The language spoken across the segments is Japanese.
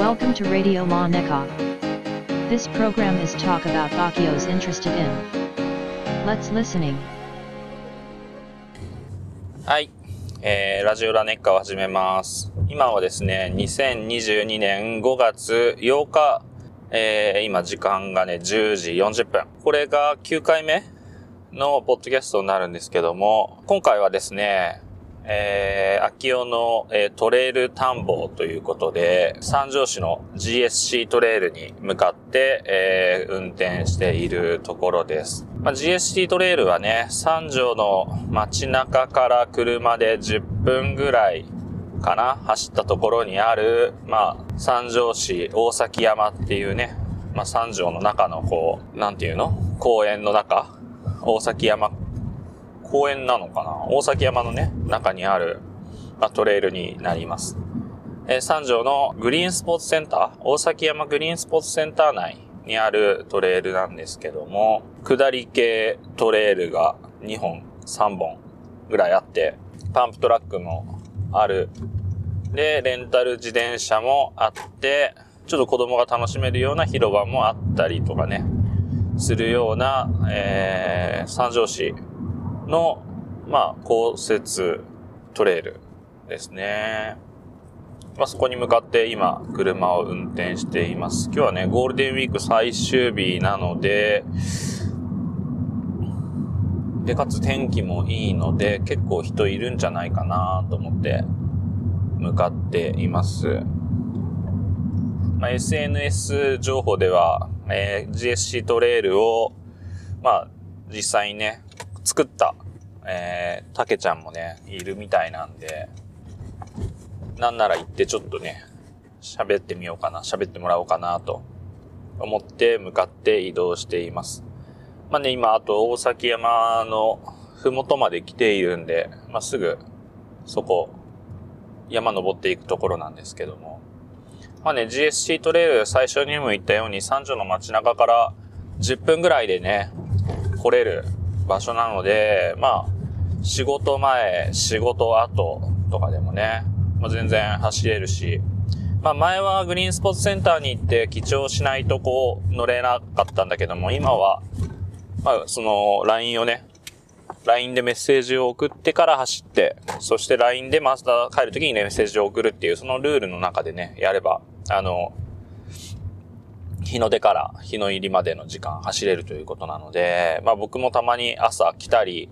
Welcome to Radio La Neka. This program is talk about Bakuyo's interested in. Let's listening. はい。えー、ラジオラネッカを始めます。今はですね、2022年5月8日、えー、今時間がね、10時40分。これが9回目のポッドキャストになるんですけども、今回はですね、えー、秋代の、えートレイル探訪ということで、三条市の GSC トレイルに向かって、えー運転しているところです。まあ、GSC トレイルはね、三条の街中から車で10分ぐらいかな走ったところにある、まあ、三条市大崎山っていうね、まあ、三条の中のこう、なんていうの？公園の中大崎山公園なのかな？大崎山のね、中にある、まあ、トレイルになります。え三条のグリーンスポーツセンター、大崎山グリーンスポーツセンター内にあるトレイルなんですけども、下り系トレイルが2本、3本ぐらいあって、パンプトラックもある。で、レンタル自転車もあって、ちょっと子供が楽しめるような広場もあったりとかね、するような、えー、三条市の、まあ、降雪トレイルですね。まあ、そこに向かって今、車を運転しています。今日はね、ゴールデンウィーク最終日なので、で、かつ天気もいいので、結構人いるんじゃないかなと思って、向かっています。まあ、SNS 情報では、えー GSC トレイルを、まあ、実際にね、作った、えー、たけちゃんもね、いるみたいなんで、なんなら行ってちょっとね、喋ってみようかな、喋ってもらおうかなと思って向かって移動しています。まあね、今、あと大崎山のふもとまで来ているんで、まあ、すぐそこ、山登っていくところなんですけども。まあね、GSC トレイル最初にも言ったように三条の街中から10分ぐらいでね、来れる場所なので、まあ、仕事前、仕事後とかでもね、まあ、全然走れるし、まあ前はグリーンスポーツセンターに行って記帳しないとこう乗れなかったんだけども、今は、まあその LINE をね、LINE でメッセージを送ってから走って、そして LINE でまた帰るときにね、メッセージを送るっていう、そのルールの中でね、やれば、あの、日の出から日の入りまでの時間走れるということなので、まあ僕もたまに朝来たり、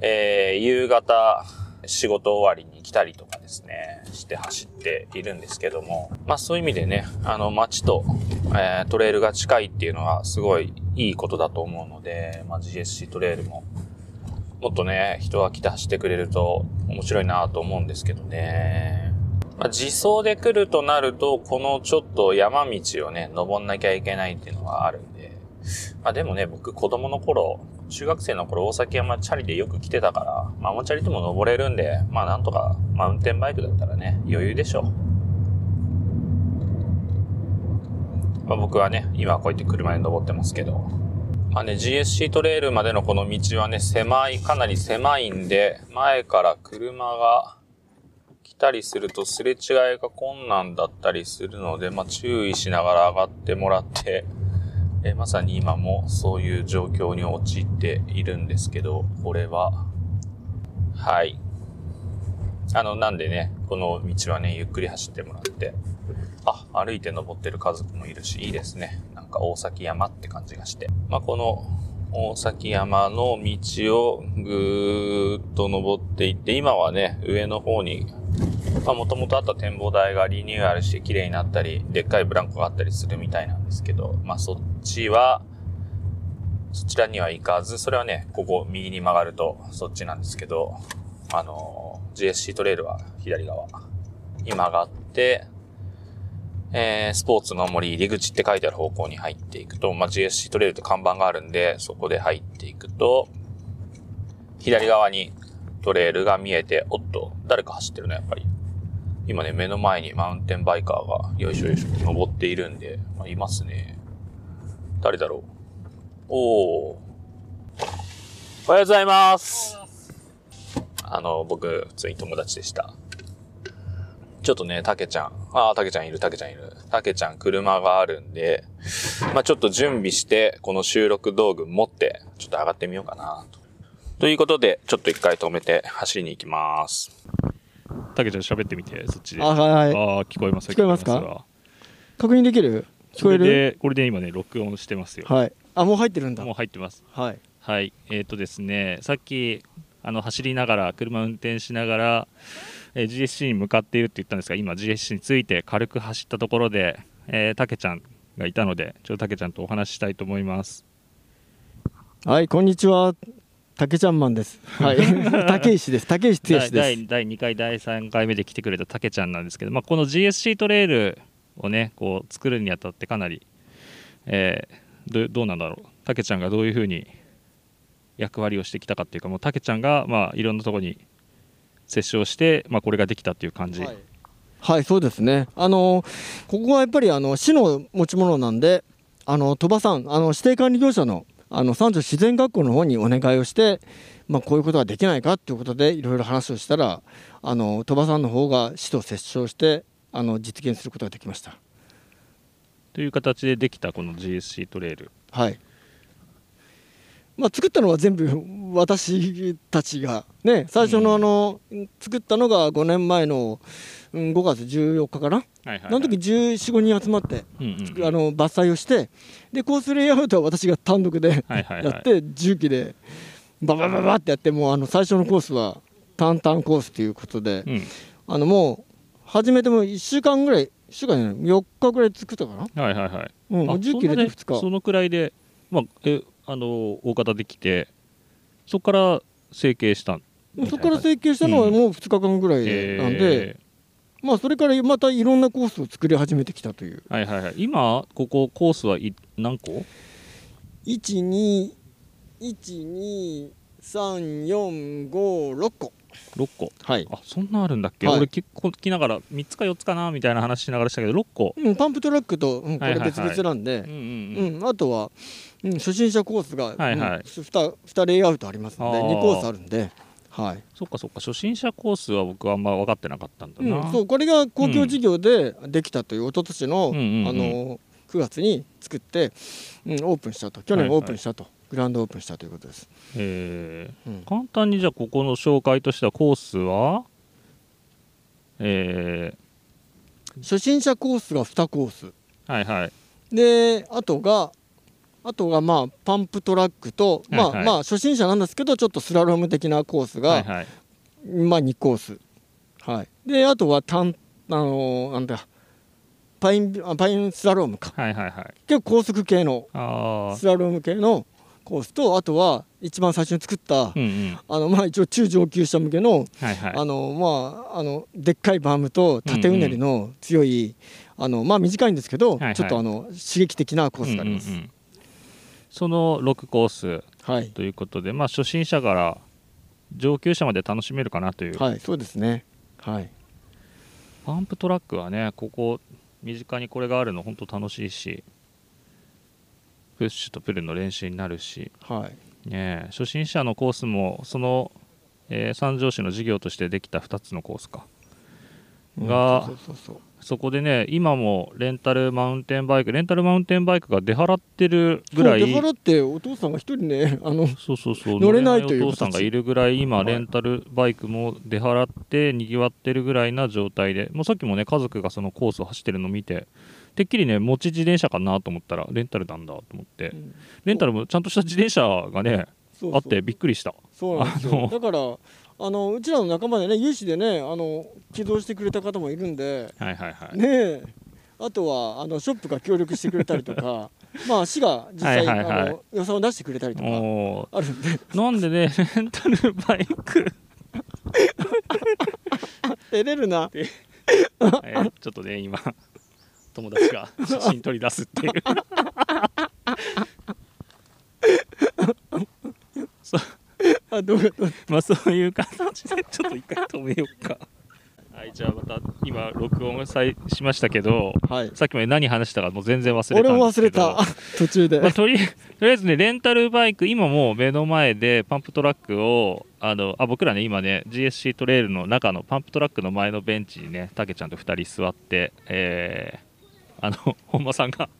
えー、夕方仕事終わりに来たりとかですね、して走っているんですけども、まあそういう意味でね、あの街と、えートレイルが近いっていうのはすごいいいことだと思うので、まあ GSC トレイルももっとね、人が来て走ってくれると面白いなと思うんですけどね。まあ、自走で来るとなると、このちょっと山道をね、登んなきゃいけないっていうのがあるんで。まあでもね、僕子供の頃、中学生の頃大崎山チャリでよく来てたから、ママチャリでも登れるんで、まあなんとかマウンテンバイクだったらね、余裕でしょう。まあ僕はね、今こうやって車で登ってますけど、まあね、GSC トレイルまでのこの道はね、狭い、かなり狭いんで、前から車がたりするとすれ違いが困難だったりするので、まあ注意しながら上がってもらって、えまさに今もそういう状況に陥っているんですけど、これは、はい。あの、なんでね、この道はね、ゆっくり走ってもらって、あ、歩いて登ってる家族もいるし、いいですね。なんか大崎山って感じがして。まあ、この大崎山の道をぐーっと登っていって、今はね、上の方に、まあ、もともとあった展望台がリニューアルして綺麗になったり、でっかいブランコがあったりするみたいなんですけど、まあ、そっちは、そちらには行かず、それはね、ここ右に曲がるとそっちなんですけど、あの、GSC トレイルは左側に曲がって、えー、スポーツの森入り口って書いてある方向に入っていくと、まあ、GSC トレイルって看板があるんで、そこで入っていくと、左側にトレイルが見えて、おっと、誰か走ってるね、やっぱり。今ね、目の前にマウンテンバイカーが、よいしょよいしょ、登っているんで、まあ、いますね。誰だろう？おー。おはようございます。あの、僕、普通に友達でした。ちょっとね、たけちゃん。ああ、たけちゃんいる、たけちゃんいる。たけちゃん車があるんで、まあちょっと準備して、この収録道具持って、ちょっと上がってみようかなと。ということで、ちょっと一回止めて走りに行きます。たけちゃん喋ってみて、そっちで。あはいはいあー聞こえます聞こえますか？わ確認できる？聞こえる？で、これで今ね、録音してますよ。はいあもう入ってるんだもう入ってます。はいはい。えっ、とですね、さっき、あの、走りながら、車運転しながら、えー GSC に向かっているって言ったんですが、今 GSC について軽く走ったところで、えー、たけちゃんがいたので、ちょっとたけちゃんとお話ししたいと思います。はいこんにちはたけちゃんマンです。はい。竹石です。竹石剛第です。第第2回、第3回目で来てくれたたけちゃんなんですけど、まあ、この GSC トレイルをね、こう作るにあたってかなり、えーどどうなんだろう、たけちゃんがどういうふうに役割をしてきたかっていうか、もうたけちゃんが、まあ、いろんなところに接触して、まあ、これができたっていう感じ。はい、はい、そうですね。あのここはやっぱりあの市の持ち物なんであの鳥羽さんあの指定管理業者のあの三条自然学校の方にお願いをして、まあ、こういうことができないかということでいろいろ話をしたらあの鳥羽さんの方が市と折衝してあの実現することができました。という形でできたこの GSC トレイル。はいまあ、作ったのは全部私たちがね最初のあの、作ったのが5年前のうん5月14日かな、はいはいはい。あの時1415人集まって、うんうんうん。あの伐採をしてでコースレイアウトは私が単独でやって重機でババババってやってもうあの最初のコースは淡々コースということで、うん。あのもう始めても1週間ぐらい1週間じゃない4日ぐらい作ったかな、はいはいはい。うん、あ重機入れて2日。そのくらいで、まあ、えあの大方できてそこから成形したそこから成形したのはもう2日間ぐらいでなんで、えまあそれからまたいろんなコースを作り始めてきたという。ーはいはいはい。今ここコースはい何個？1212345個 ?6 個。はい、あそんなあるんだっけ、はい。俺結構聞きながら3つか4つかなみたいな話しながらしたけど6個。うん、パンプトラックと、うん、これ別々なんで、あとは、うん、初心者コースが、はいはい。うん、2, 2レイアウトありますのであー。2コースあるんで、はい。そっかそっか初心者コースは僕はあんま分かってなかったんだな、うん、そうこれが公共事業でできたという一昨年の、うん。うんうんあの9月に作って、うん、オープンしたと去年はい。はいオープンしたと、グランドオープンしたということです、えー。うん。簡単にじゃあここの紹介としてはコースは？え初心者コースが2コース。ー、はいはい。であとがあとがまあパンプトラックと、まあはいはい。まあ初心者なんですけどちょっとスラローム的なコースが、はいはい。まあ2コース。はい。であとは単あのーなんだパインあパインスラロームか。はいはいはい。結構高速系のああスラローム系のコースとあとは一番最初に作った、うんうん。あのまあ一応中上級者向けの、はいはい。あのまああのでっかいバームと縦うねりの強い、あのまあ短いんですけど、はいはい。ちょっとあの刺激的なコースがあります。うんうんうんその6コースはい。ということで、まあ、初心者から上級者まで楽しめるかなという、はいそうですね。はい。パンプトラックはねここ身近にこれがあるの本当楽しいしプッシュとプルの練習になるし、はい。ねえ、初心者のコースもその、えー三条市の事業としてできた2つのコースか。がうんそうそうそうそこでね今もレンタルマウンテンバイクレンタルマウンテンバイクが出払ってるぐらい出払ってお父さんが一人ねあのそうそうそう乗れないというお父さんがいるぐらい今はいレンタルバイクも出払ってにぎわってるぐらいな状態でもうさっきもね家族がそのコースを走ってるのを見ててっきりね持ち自転車かなと思ったらレンタルなんだと思ってレンタルもちゃんとした自転車がねそうそう。あってびっくりした。そうなんですあのよだからあのうちらの仲間でね有志でねあの起動してくれた方もいるんではいはいはい、ねえ。あとはあのショップが協力してくれたりとか まあ市が実際、はいはいはい。あの予算を出してくれたりとかおあるんで。ーなんでねレンタルバイク、照れるな。えーちょっとね今友達が写真撮り出すっていう。そうあどうかどうかまあそういう形で。ちょっと一回止めようか。はい、じゃあまた今録音さいしましたけど、はい。さっきまで何話したかもう全然忘れたんです。俺も忘れた。途中で、まあ、とりとりあえずねレンタルバイク今もう目の前でパンプトラックをあのあ僕らね今ね GSC トレイルの中のパンプトラックの前のベンチにねたけちゃんと2人座ってえー、あの本間さんが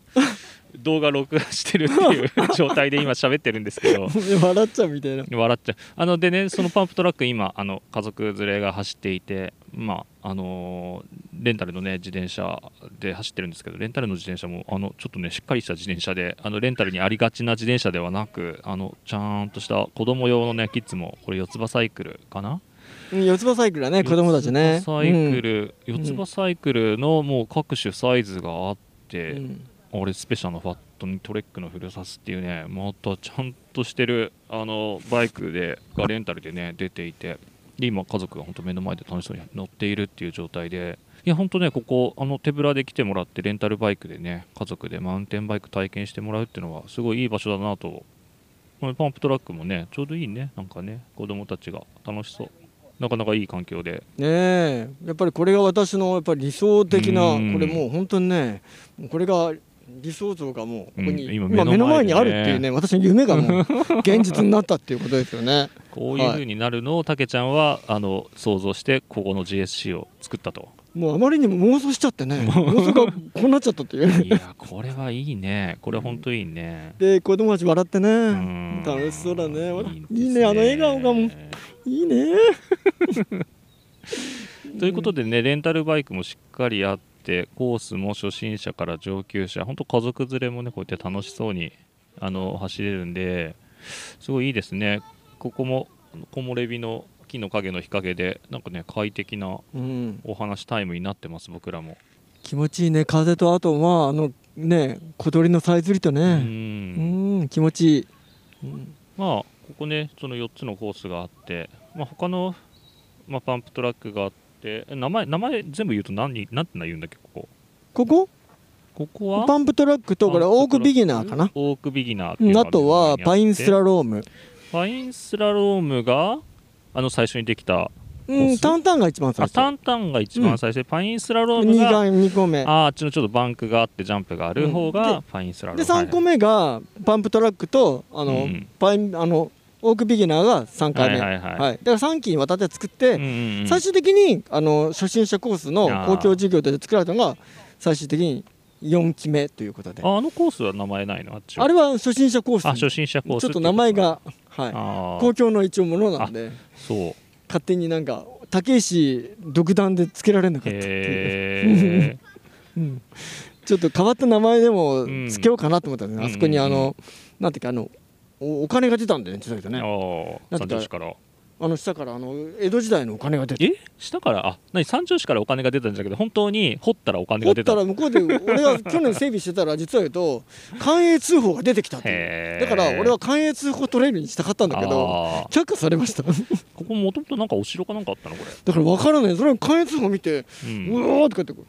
動画録画してるっていう 状態で今喋ってるんですけど。笑っちゃうみたいな。笑っちゃう。あのでねそのパンプトラック今あの家族連れが走っていてまああのーレンタルのね自転車で走ってるんですけどレンタルの自転車もあのちょっとねしっかりした自転車であのレンタルにありがちな自転車ではなくあのちゃんとした子供用のねキッズもこれ四つ葉サイクルかな？うん四つ葉サイクルだね子供たちね。四つ葉サイクル、四つ葉サイクルのもう各種サイズがあって、うんあれスペシャルのファットにトレックのフルサスっていうねまたちゃんとしてるあのバイクでがレンタルでね出ていてで今家族が本当目の前で楽しそうに乗っているっていう状態でいや本当ねここあの手ぶらで来てもらってレンタルバイクでね家族でマウンテンバイク体験してもらうっていうのはすごいいい場所だなと。このパンプトラックもねちょうどいいねなんかね子供たちが楽しそう。なかなかいい環境で。ねえ。やっぱりこれが私のやっぱり理想的なうん。これもう本当にねこれが理想像がもうここに、うん今今目の前にあるっていうね私の夢がもう 現実になったっていうことですよね。こういう風になるのをたけちゃんはあの想像してここの GSC を作ったと。もうあまりにも妄想しちゃってね妄想がこうなっちゃったっていう。いやこれはいいね。これ本当いいね。で子供たち笑ってね。うん。楽しそうだね。いいね。あの笑顔がもう。いいね。ということでねレンタルバイクもしっかりあってコースも初心者から上級者本当家族連れもねこうやって楽しそうにあの走れるんですごいいいですね。ここも木漏れ日の木の陰の日陰でなんかね快適なうん。お話タイムになってます僕らも。気持ちいいね。風とあとまああのね小鳥のさえずりとうね。うん。ん気持ちいい、うん。まあここねその4つのコースがあって、まあ、他の、まあ、パンプトラックがあってえ名前名前全部言うと何何て言うんだっけここ？ここ？ここは？パンプトラックとこれオークビギナーかな？オークビギナーっていうのがあとはパインスラローム。パインスラロームがあの最初にできたうんタンタンが一番最初。あタンタンが一番最初。で、パインスラローム2がが2個目。ああっちのちょっとバンクがあってジャンプがある方うん。がパインスラローム。で3個目がパンプトラックとあの、うん。パインあのオークビギナーが3回目、はいはいはい。はい。だから3期にわたって作って、うんうんうん。最終的にあの初心者コースの公共事業で作られたのが最終的に4期目ということで。あああのコースは名前ないの？あっちは。れは初心者コース。あ初心者コースちょっと名前が、はい、ああ公共の一応ものなんで。そう。勝手になんか武石独断でつけられなかったっていう、うん。ちょっと変わった名前でもうん。つけようかなと思ったんですね、あそこにあうん。うんうの、なんていうかあのおお金が出たんだよね実際ね。ああ三条市から。あの下からあの江戸時代のお金が出てえ？下から？あ何三条市からお金が出たんじゃなくて本当に掘ったらお金掘っが出た。たら向こうで俺が去年整備してたら 実は言うと関営通報が出てきたってだから俺は関営通報トレイルにしたかったんだけど却下されました。だかここもともとなんかお城かなんかあったの？こら分からない。それは関営通報見てれううんわーとか言って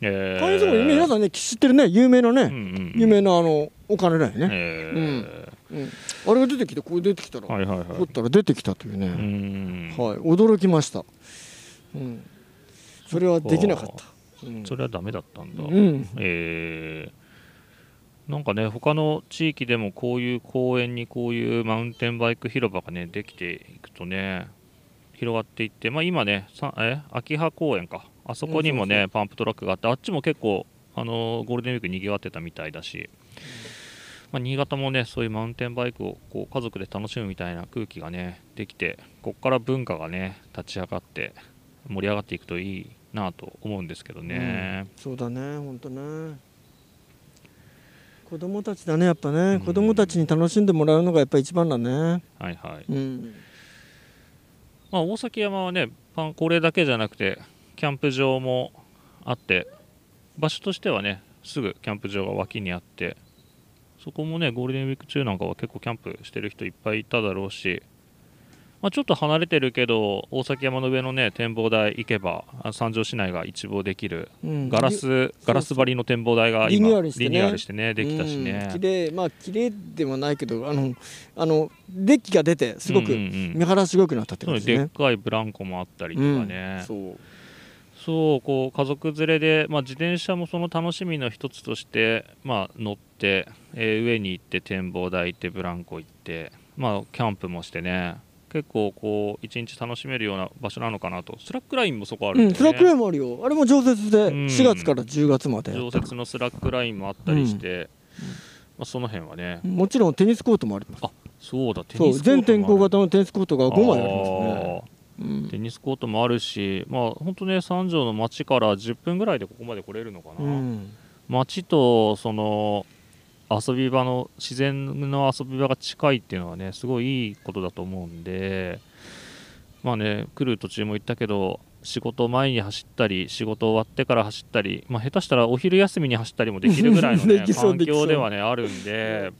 へー関営通報皆さんね知ってるね。有名なね。うんうんうん。有名なあのお金だよね。へうんあれが出てきてこれ出てきたらーはいはいはい。掘ったら出てきたといううねん。はい。驚きました。うん。それはできなかった。うん。それはダメだったんだ。うん。えー。なんかね他の地域でもこういう公園にこういうマウンテンバイク広場がねできていくとね広がっていって、まあ、今ねさえ秋葉公園か。あそこにもうんそう。ねパンプトラックがあってあっちも結構あのゴールデンウィークにぎわってたみたいだし、まあ、新潟もねそういうマウンテンバイクをこう家族で楽しむみたいな空気がねできてこっから文化がね立ち上がって盛り上がっていくといいなと思うんですけどね。そうだね本当ね。子供たちだねやっぱね、ん。子供たちに楽しんでもらうのがやっぱ一番だね。はいはい。うん。まあ、大崎山はねパンこれだけじゃなくてキャンプ場もあって場所としてはねすぐキャンプ場が脇にあってそこもねゴールデンウィーク中なんかは結構キャンプしてる人いっぱいいただろうし、まあ、ちょっと離れてるけど大崎山の上のね展望台行けばあ三条市内が一望できるうんガラスガラス張りの展望台が今リニューアルしてね。してねできたしうんね綺麗まあ綺麗でもないけどあのあのデッキが出てすごくうんうんうん。見晴らしが良くなったってそうねでっことですねかいブランコもあったりとかね、そうそうこう家族連れで、まあ、自転車もその楽しみの一つとして、まあ、乗って、えー上に行って展望台行ってブランコ行って、まあ、キャンプもしてね。結構こう一日楽しめるような場所なのかなと。スラックラインもそこあるうんスラックラインもあるよ。あれも常設でうん。4月から10月まで、常設のスラックラインもあったりして、まあ、その辺はね。もちろんテニスコートもあります。そうだテニスコートもある。全天候型のテニスコートが5枚ありますねテニスコートもあるし、まあ本当ね、三条の町から10分ぐらいでここまで来れるのかな、うん。町とその遊び場の自然の遊び場が近いっていうのはね、すごいいいことだと思うんで、まあね、来る途中も言ったけど、仕事前に走ったり、仕事終わってから走ったり、まあ、下手したらお昼休みに走ったりもできるぐらいの、ね環境ではね、あるんで。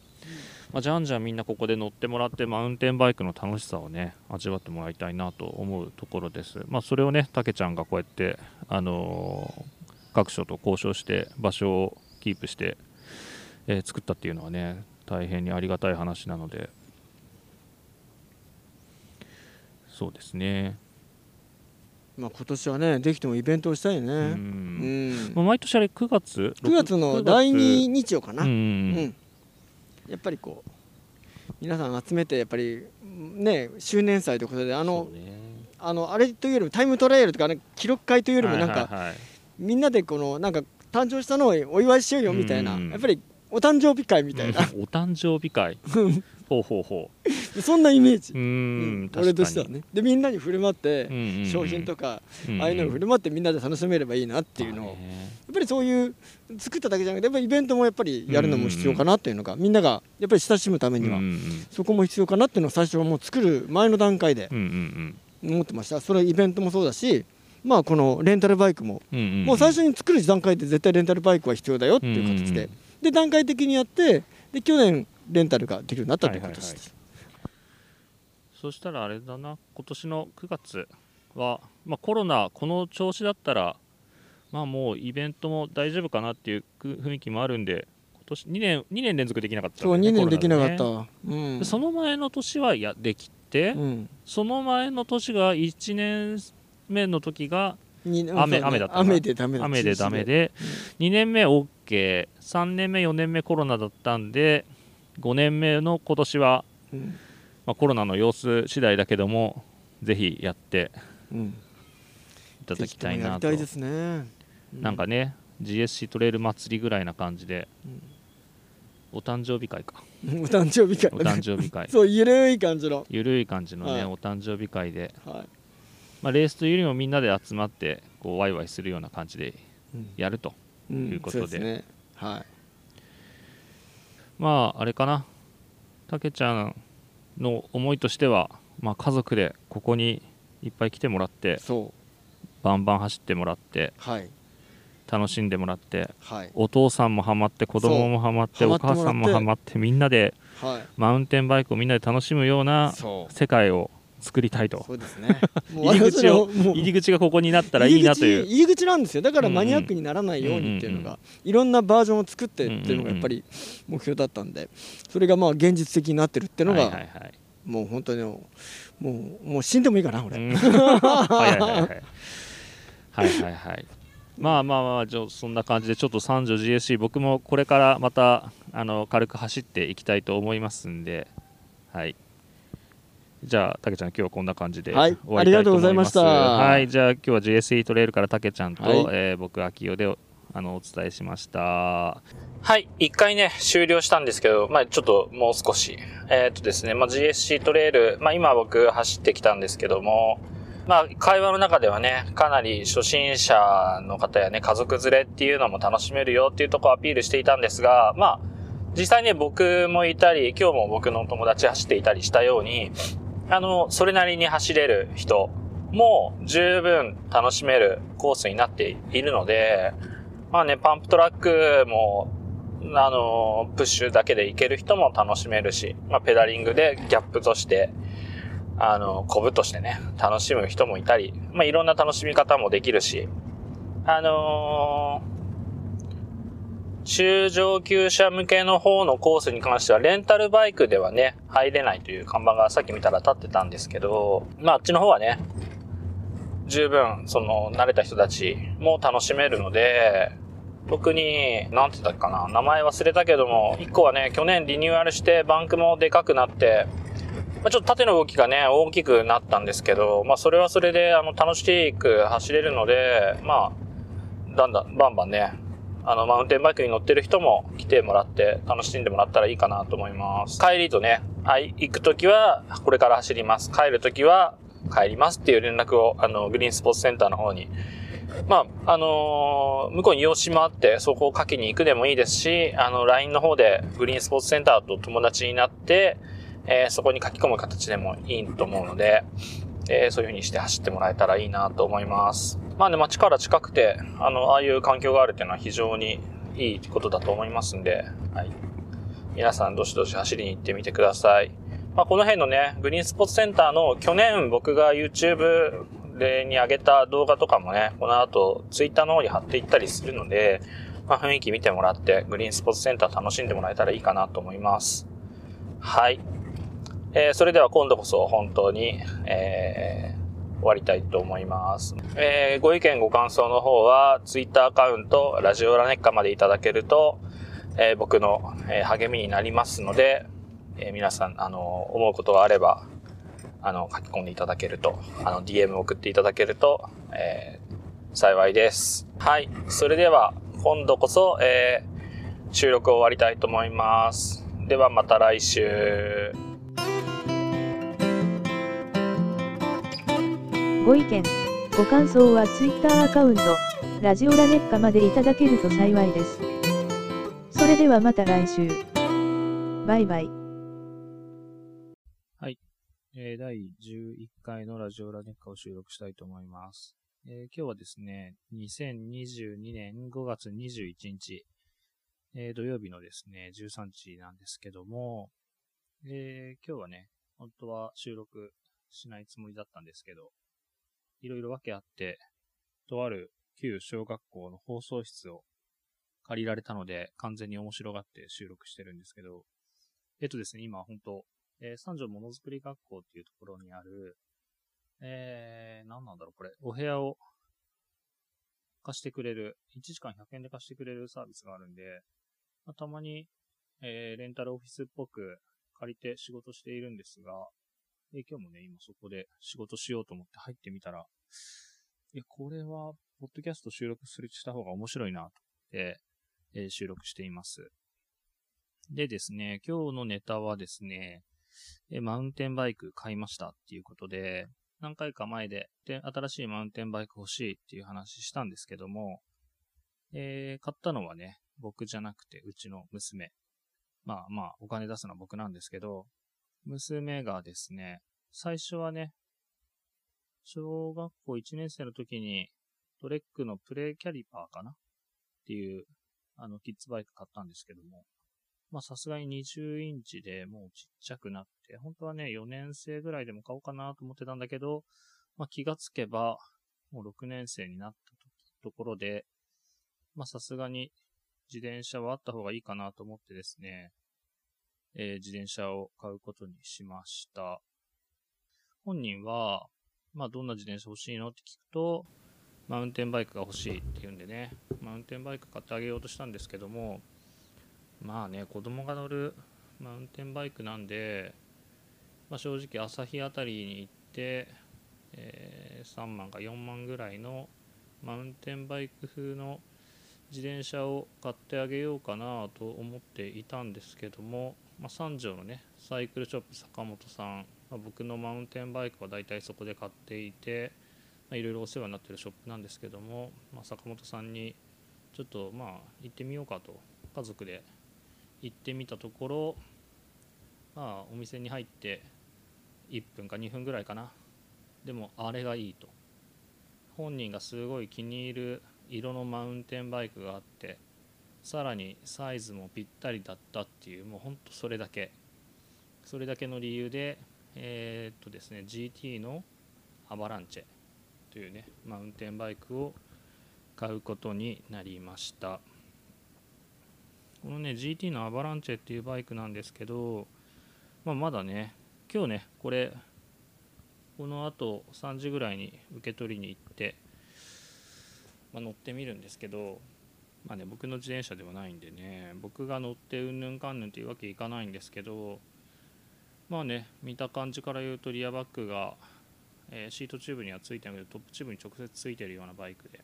まあ、じゃんじゃんみんなここで乗ってもらってマウンテンバイクの楽しさをね味わってもらいたいなと思うところです。まあ、それをねたけちゃんがこうやって、あのー各所と交渉して場所をキープして、えー作ったっていうのはね大変にありがたい話なので。そうですね。まあ今年はねできてもイベントをしたいね。ううん。毎年あれ9月？9月の第2日曜かな、ううんんやっぱりこう皆さん集めてやっぱりね周年祭ということであのあのあれというよりもタイムトライアルとか、ね、記録会というよりもなんか、みんなでこのなんか誕生したのをお祝いしようよみたいな、うん。やっぱりお誕生日会みたいな、うん。お誕生日会 ほうほうほ そんなイメージ、うううん。としてはね。でみんなに振る舞って、ね商品とか、うんああいうのを振る舞ってみんなで楽しめればいいなっていうのを、やっぱりそういう作っただけじゃなくてやっぱりイベントもやっぱりやるのも必要かなっていうのが、みんながやっぱり親しむためには、そこも必要かなっていうのを最初はもう作る前の段階で思ってました。それイベントもそうだしまあこのレンタルバイクも、もう最初に作る段階で絶対レンタルバイクは必要だよっていう形で、うん。で段階的にやってで去年レンタルができるようになったという形です、そしたらあれだな今年の9月は、まあ、コロナこの調子だったらまあもうイベントも大丈夫かなっていう雰囲気もあるんで今年2年2年連続できなかったんそう2だよね。年できなかった、ねうん。でその前の年はやできて、うん。その前の年が1年目の時がに雨雨だったな。雨でダメだ雨でダメで、2年目 OK3 年目4年目コロナだったんで5年目の今年は、うん。まあ、コロナの様子次第だけどもぜひやってうん。いただきたいなと。りたいですね。なんかね GSC トレイル祭りぐらいな感じで、うん。お誕生日会か。う んお誕生日会お誕生日会。そうゆるい感じの、ゆるい感じのね、はい。お誕生日会で、はまあ、レースというよりもみんなで集まってこうワイワイするような感じでいうん。やるとうんいうことで。そうすね。はいまああれかな。たけちゃんの思いとしては、まあ、家族でここにいっぱい来てもらってバンバン走ってもらってはい。楽しんでもらってはい。お父さんもハマって子供もハマってお母さんもハマってみんなではい。マウンテンバイクをみんなで楽しむような世界を作りたいと。そうですね。入り口を入り口がここになったらいいなという。入り口なんですよ。だからマニアックにならないようにっていうのうんが、いろんなバージョンを作ってっていうのがやっぱり目標だったんでそれがまあ現実的になってるっていうのが、はいはいはい。もう本当にもうもう死んでもいいかな俺、うん。はいはいはいはい。はいはいはい。まあまあまあじゃあそんな感じでちょっと三条 GSC 僕もこれからまたあの軽く走っていきたいと思いますんではいじゃあたけちゃん今日はこんな感じではい。終わりたいと思います。ありがとうございました。はい。じゃあ今日は GSE トレイルからたけちゃんと、はい。えー僕秋代でおあのお伝えしました。はい。一回ね終了したんですけどまあちょっともう少し。えーっとですね、まあ、GSC トレイルまあ今僕走ってきたんですけどもまあ、会話の中ではね、かなり初心者の方やね、家族連れっていうのも楽しめるよっていうところをアピールしていたんですが、まあ、実際ね、僕もいたり、今日も僕の友達走っていたりしたように、あの、それなりに走れる人も十分楽しめるコースになっているので、まあね、パンプトラックも、あの、プッシュだけでいける人も楽しめるし、まあ、ペダリングでギャップとして、あの、コブとしてね、楽しむ人もいたり、まあ、いろんな楽しみ方もできるし、あのー中上級者向けの方のコースに関しては、レンタルバイクではね、入れないという看板がさっき見たら立ってたんですけど、まあ、あっちの方はね、十分、その、慣れた人たちも楽しめるので、特に、なんて言ったかな、名前忘れたけども、一個はね、去年リニューアルしてバンクもでかくなって、まあ、ちょっと縦の動きがね、大きくなったんですけど、まあ、それはそれで、あの、楽しく走れるので、まあ、だんだん、バンバンね、あの、マウンテンバイクに乗ってる人も来てもらって楽しんでもらったらいいかなと思います。帰りとね、はい、行くときはこれから走ります。帰るときは帰りますっていう連絡を、あの、グリーンスポーツセンターの方にまあ、あのー、向こうに用紙もあって、そこをかけに行くでもいいですし、あの、LINE の方でグリーンスポーツセンターと友達になって、えー、そこに書き込む形でもいいと思うので、えー、そういう風にして走ってもらえたらいいなと思います。まあね、街から近くて、あの、ああいう環境があるっていうのは非常にいいことだと思いますんで、はい。皆さんどしどし走りに行ってみてください。まあ、この辺のね、グリーンスポーツセンターの去年僕が YouTube でに上げた動画とかもね、この後 Twitter の方に貼っていったりするので、まあ、雰囲気見てもらって、グリーンスポーツセンター楽しんでもらえたらいいかなと思います。はい。えー、それでは今度こそ本当に、えー終わりたいと思います。えー、ご意見ご感想の方は、Twitter アカウント、ラジオラネッカまでいただけると、えー、僕の、え、励みになりますので、え皆さん、あの、思うことがあれば、あの、書き込んでいただけると、あの、DM 送っていただけると、え幸いです。はい。それでは、今度こそ、え収録を終わりたいと思います。ではまた来週。ご意見、ご感想は Twitter アカウント、ラジオラネッカまでいただけると幸いです。それではまた来週。バイバイ。はい。えー、第11回のラジオラネッカを収録したいと思います。えー、今日はですね、2022年5月21日、えー、土曜日のですね、13時なんですけども、えー、今日はね、本当は収録しないつもりだったんですけど、いろいろ訳あって、とある旧小学校の放送室を借りられたので、完全に面白がって収録してるんですけど、えっとですね、今本当えー、三条ものづくり学校っていうところにある、えー、何なんだろう、これ、お部屋を貸してくれる、1時間100円で貸してくれるサービスがあるんで、まあ、たまに、えー、レンタルオフィスっぽく借りて仕事しているんですが、え、今日もね、今そこで仕事しようと思って入ってみたら、いや、これは、ポッドキャスト収録するした方が面白いな、と思って、えー、収録しています。でですね、今日のネタはですね、えマウンテンバイク買いましたっていうことで、何回か前でで新しいマウンテンバイク欲しいっていう話したんですけども、えー、買ったのはね、僕じゃなくてうちの娘。まあまあ、お金出すのは僕なんですけど、娘がですね、最初はね、小学校1年生の時にトレックのプレイキャリパーかな？っていう、あの、キッズバイク買ったんですけども、まあさすがに20インチでもうちっちゃくなって、本当はね、4年生ぐらいでも買おうかなと思ってたんだけど、まあ気がつけば、もう6年生になったところで、まあさすがに自転車はあった方がいいかなと思ってですね、えー、自転車を買うことにしました。本人は、まあどんな自転車欲しいのって聞くと、マウンテンバイクが欲しいって言うんでね、マウンテンバイク買ってあげようとしたんですけども、まあね、子供が乗るマウンテンバイクなんで、まあ、正直旭あたりに行って、えー、3万か4万ぐらいのマウンテンバイク風の自転車を買ってあげようかなと思っていたんですけども、まあ、三条のねサイクルショップ坂本さん、まあ、僕のマウンテンバイクはだいたいそこで買っていていろいろお世話になってるショップなんですけども、まあ、坂本さんにちょっとまあ行ってみようかと。家族で行ってみたところまあお店に入って1分か2分ぐらいかな。でもあれがいいと。本人がすごい気に入る色のマウンテンバイクがあってさらにサイズもぴったりだったっていうもうほんとそれだけそれだけの理由でえー、っとですね GT のアバランチェというねマウンテンバイクを買うことになりました。このね GT のアバランチェっていうバイクなんですけど、まあ、まだね今日ねこれこのあと3時ぐらいに受け取りに行って、まあ、乗ってみるんですけど、まあね、僕の自転車ではないんでね僕が乗ってうんぬんかんぬんっていうわけいかないんですけどまあね見た感じから言うとリアバッグが、えーシートチューブにはついてないけどトップチューブに直接ついてるようなバイクで、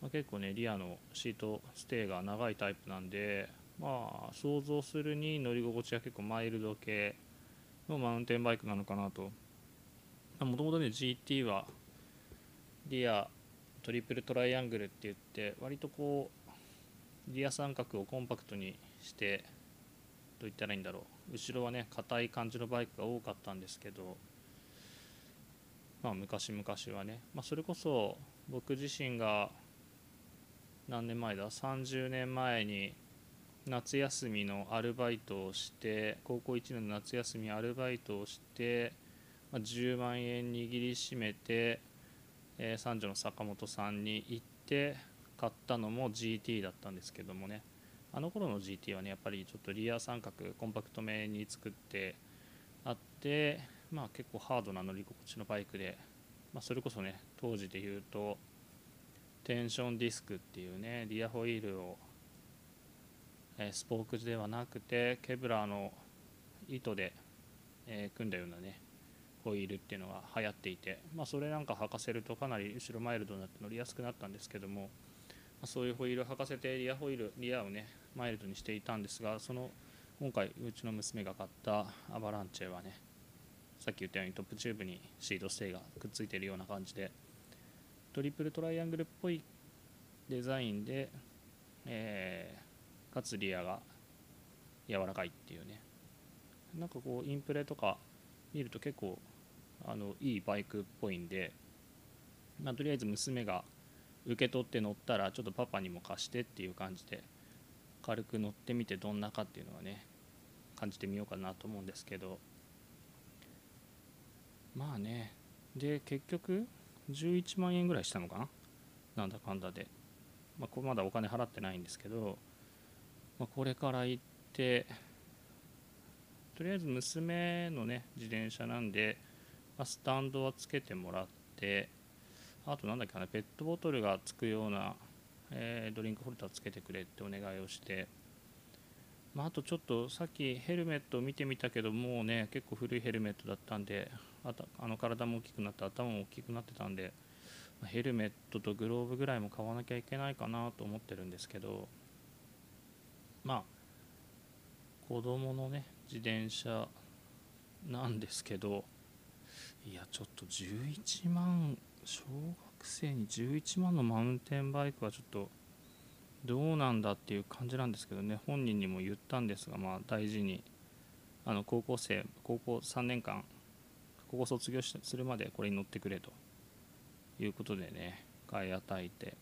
まあ、結構ねリアのシートステイが長いタイプなんでまあ想像するに乗り心地は結構マイルド系のマウンテンバイクなのかなと。もともとね GT はリアトリプルトライアングルって言って割とこうリア三角をコンパクトにしてどう言ったらいいんだろう。後ろはね硬い感じのバイクが多かったんですけどまあ昔々はね、まあ、それこそ僕自身が何年前だ？30年前に夏休みのアルバイトをして高校1年の夏休みアルバイトをして、まあ、10万円握りしめて、えー三女の坂本さんに行って買ったのも GT だったんですけどもね。あの頃の GT はねやっぱりちょっとリア三角コンパクトめに作ってあってまあ結構ハードな乗り心地のバイクで、まあ、それこそね当時で言うとテンションディスクっていうねリアホイールをえスポークではなくてケブラーの糸で、え組んだようなねホイールっていうのが流行っていて、まあ、それなんか履かせるとかなり後ろマイルドになって乗りやすくなったんですけども、そういうホイール履かせてリアホイールリアをねマイルドにしていたんですがその今回うちの娘が買ったアバランチェはねさっき言ったようにトップチューブにシードステイがくっついているような感じでトリプルトライアングルっぽいデザインで、えーかつリアが柔らかいっていうね。なんかこうインプレとか見ると結構あのいいバイクっぽいんで、まあ、とりあえず娘が受け取って乗ったらちょっとパパにも貸してっていう感じで軽く乗ってみてどんなかっていうのはね感じてみようかなと思うんですけど。まあね。で結局11万円ぐらいしたのかな？なんだかんだで、まあ、これまだお金払ってないんですけどまあ、これから行ってとりあえず娘のね自転車なんで、まあ、スタンドはつけてもらってあとなんだっけなペットボトルがつくような、えードリンクホルダーつけてくれってお願いをして、まあ、あとちょっとさっきヘルメットを見てみたけどもうね結構古いヘルメットだったんであとあの体も大きくなって頭も大きくなってたんでヘルメットとグローブぐらいも買わなきゃいけないかなと思ってるんですけどまあ子供のね自転車なんですけどいやちょっと11万小学生に11万のマウンテンバイクはちょっとどうなんだっていう感じなんですけどね。本人にも言ったんですがまあ大事にあの高校生高校3年間高校卒業しするまでこれに乗ってくれということでね買い与えて、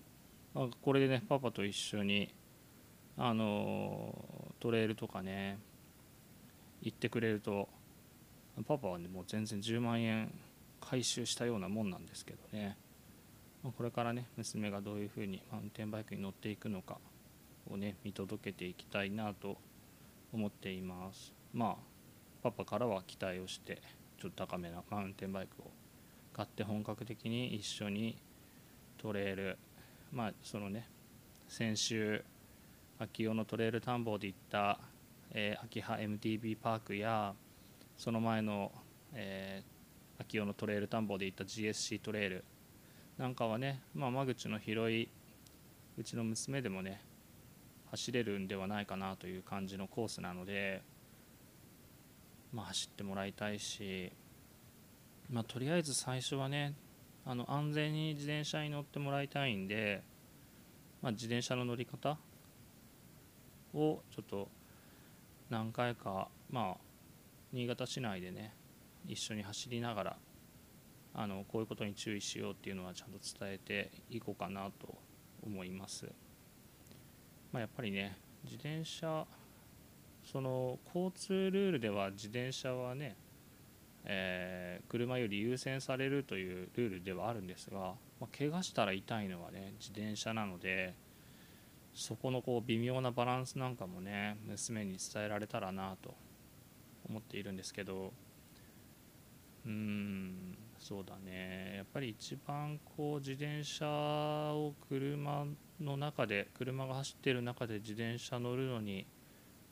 まあ、これでねパパと一緒にあのトレイルとかね行ってくれるとパパはねもう全然10万円回収したようなもんなんですけどね。まこれからね娘がどういうふうにマウンテンバイクに乗っていくのかをね見届けていきたいなと思っています。まあパパからは期待をしてちょっと高めなマウンテンバイクを買って本格的に一緒にトレイルまあそのね先週秋代のトレイル探訪で行った、えー秋葉 MTB パークやその前の、えー秋代のトレイル探訪で行った GSC トレイルなんかはね、まあ、間口の広いうちの娘でもね走れるんではないかなという感じのコースなので、まあ、走ってもらいたいし、まあ、とりあえず最初はねあの安全に自転車に乗ってもらいたいんで、まあ、自転車の乗り方をちょっと何回かまあ新潟市内でね一緒に走りながらあのこういうことに注意しようっていうのはちゃんと伝えていこうかなと思います、まあ、やっぱりね自転車その交通ルールでは自転車はね、えー車より優先されるというルールではあるんですが、まあ、怪我したら痛いのはね自転車なのでそこのこう微妙なバランスなんかもね娘に伝えられたらなと思っているんですけどうん。そうだね。やっぱり一番こう自転車を車の中で車が走ってる中で自転車乗るのに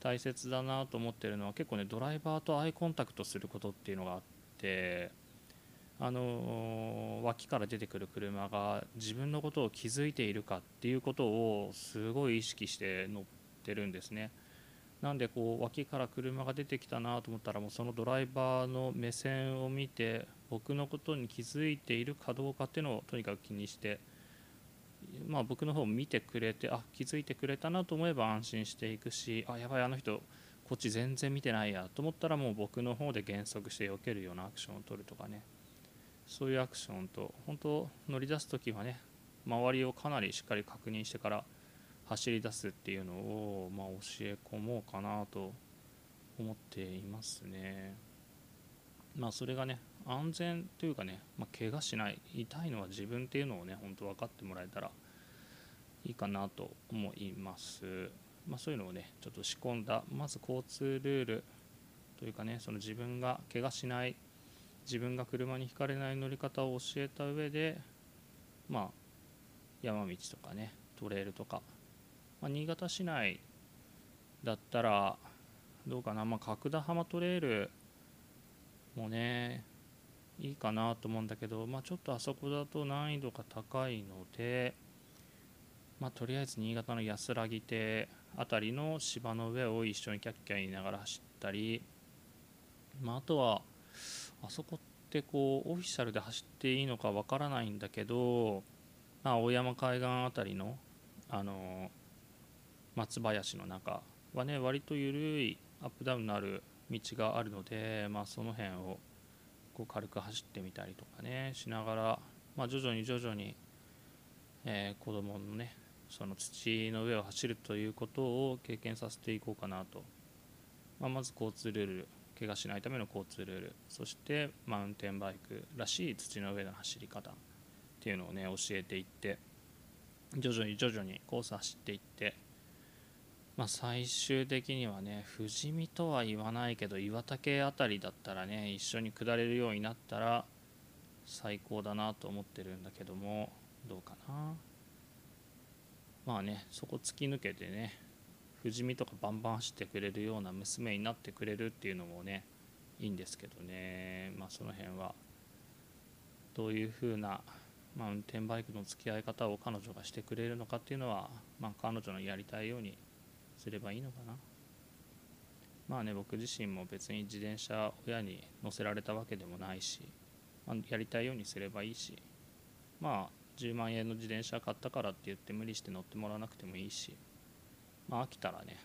大切だなと思ってるのは結構ねドライバーとアイコンタクトすることっていうのがあってあの脇から出てくる車が自分のことを気づいているかっていうことをすごい意識して乗ってるんですね。なんでこう脇から車が出てきたなと思ったらもうそのドライバーの目線を見て僕のことに気づいているかどうかっていうのをとにかく気にしてまあ僕の方を見てくれてあ気づいてくれたなと思えば安心していくしあやばいあの人こっち全然見てないやと思ったらもう僕の方で減速して避けるようなアクションを取るとかね。そういうアクションと本当乗り出す時はね周りをかなりしっかり確認してから走り出すっていうのを、まあ、教え込もうかなと思っていますね。まあそれがね安全というかね、まあ、怪我しない痛いのは自分っていうのをね本当分かってもらえたらいいかなと思います。まあ、そういうのをねちょっと仕込んだまず交通ルールというかねその自分が怪我しない自分が車にひかれない乗り方を教えた上でまあ山道とかねトレイルとかまあ、新潟市内だったらどうかな、まあ、角田浜トレイルもねいいかなと思うんだけど、まあ、ちょっとあそこだと難易度が高いので、まあ、とりあえず新潟の安らぎ亭辺りの芝の上を一緒にキャッキャ言いながら走ったり、まあ、あとはあそこってこうオフィシャルで走っていいのかわからないんだけど、まあ、青山海岸辺りのあの松林の中はね割と緩いアップダウンのある道があるので、まあ、その辺をこう軽く走ってみたりとかねしながら、まあ、徐々に徐々に、えー、子供のねその土の上を走るということを経験させていこうかなと、まあ、まず交通ルール怪我しないための交通ルールそしてマウンテンバイクらしい土の上の走り方っていうのをね教えていって徐々に徐々にコース走っていってまあ、最終的にはね富士見とは言わないけど岩竹辺りだったらね一緒に下れるようになったら最高だなと思ってるんだけどもどうかな。まあねそこ突き抜けてね富士見とかバンバン走ってくれるような娘になってくれるっていうのもねいいんですけどね。まあその辺はどういう風なマウンテンバイクの付き合い方を彼女がしてくれるのかっていうのは、まあ、彼女のやりたいようにすればいいのかな。まあね僕自身も別に自転車親に乗せられたわけでもないし、まあ、やりたいようにすればいいしまあ10万円の自転車買ったからって言って無理して乗ってもらわなくてもいいしまあ飽きたらね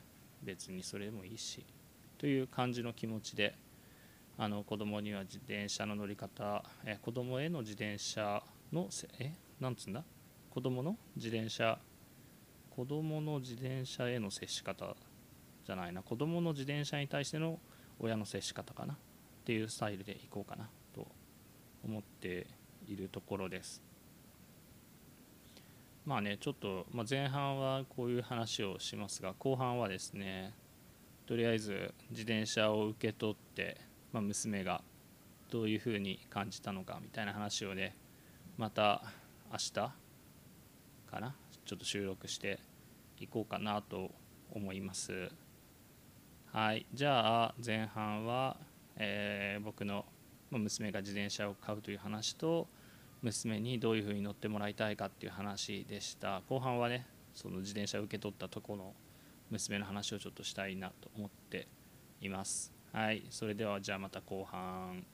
別にそれでもいいしという感じの気持ちであの子供には自転車の乗り方え子供への自転車のえなんつうんだ？子供の自転車子供の自転車への接し方じゃないな。子供の自転車に対しての親の接し方かな。っていうスタイルでいこうかなと思っているところです。まあねちょっと、ま、前半はこういう話をしますが後半はですねとりあえず自転車を受け取って、まあ、娘がどういうふうに感じたのかみたいな話をねまた明日かなちょっと収録していこうかなと思います。はい。じゃあ前半は、えー、僕の娘が自転車を買うという話と娘にどういうふうに乗ってもらいたいかっていう話でした。後半はねその自転車を受け取ったとこの娘の話をちょっとしたいなと思っています。はい。それではじゃあまた後半。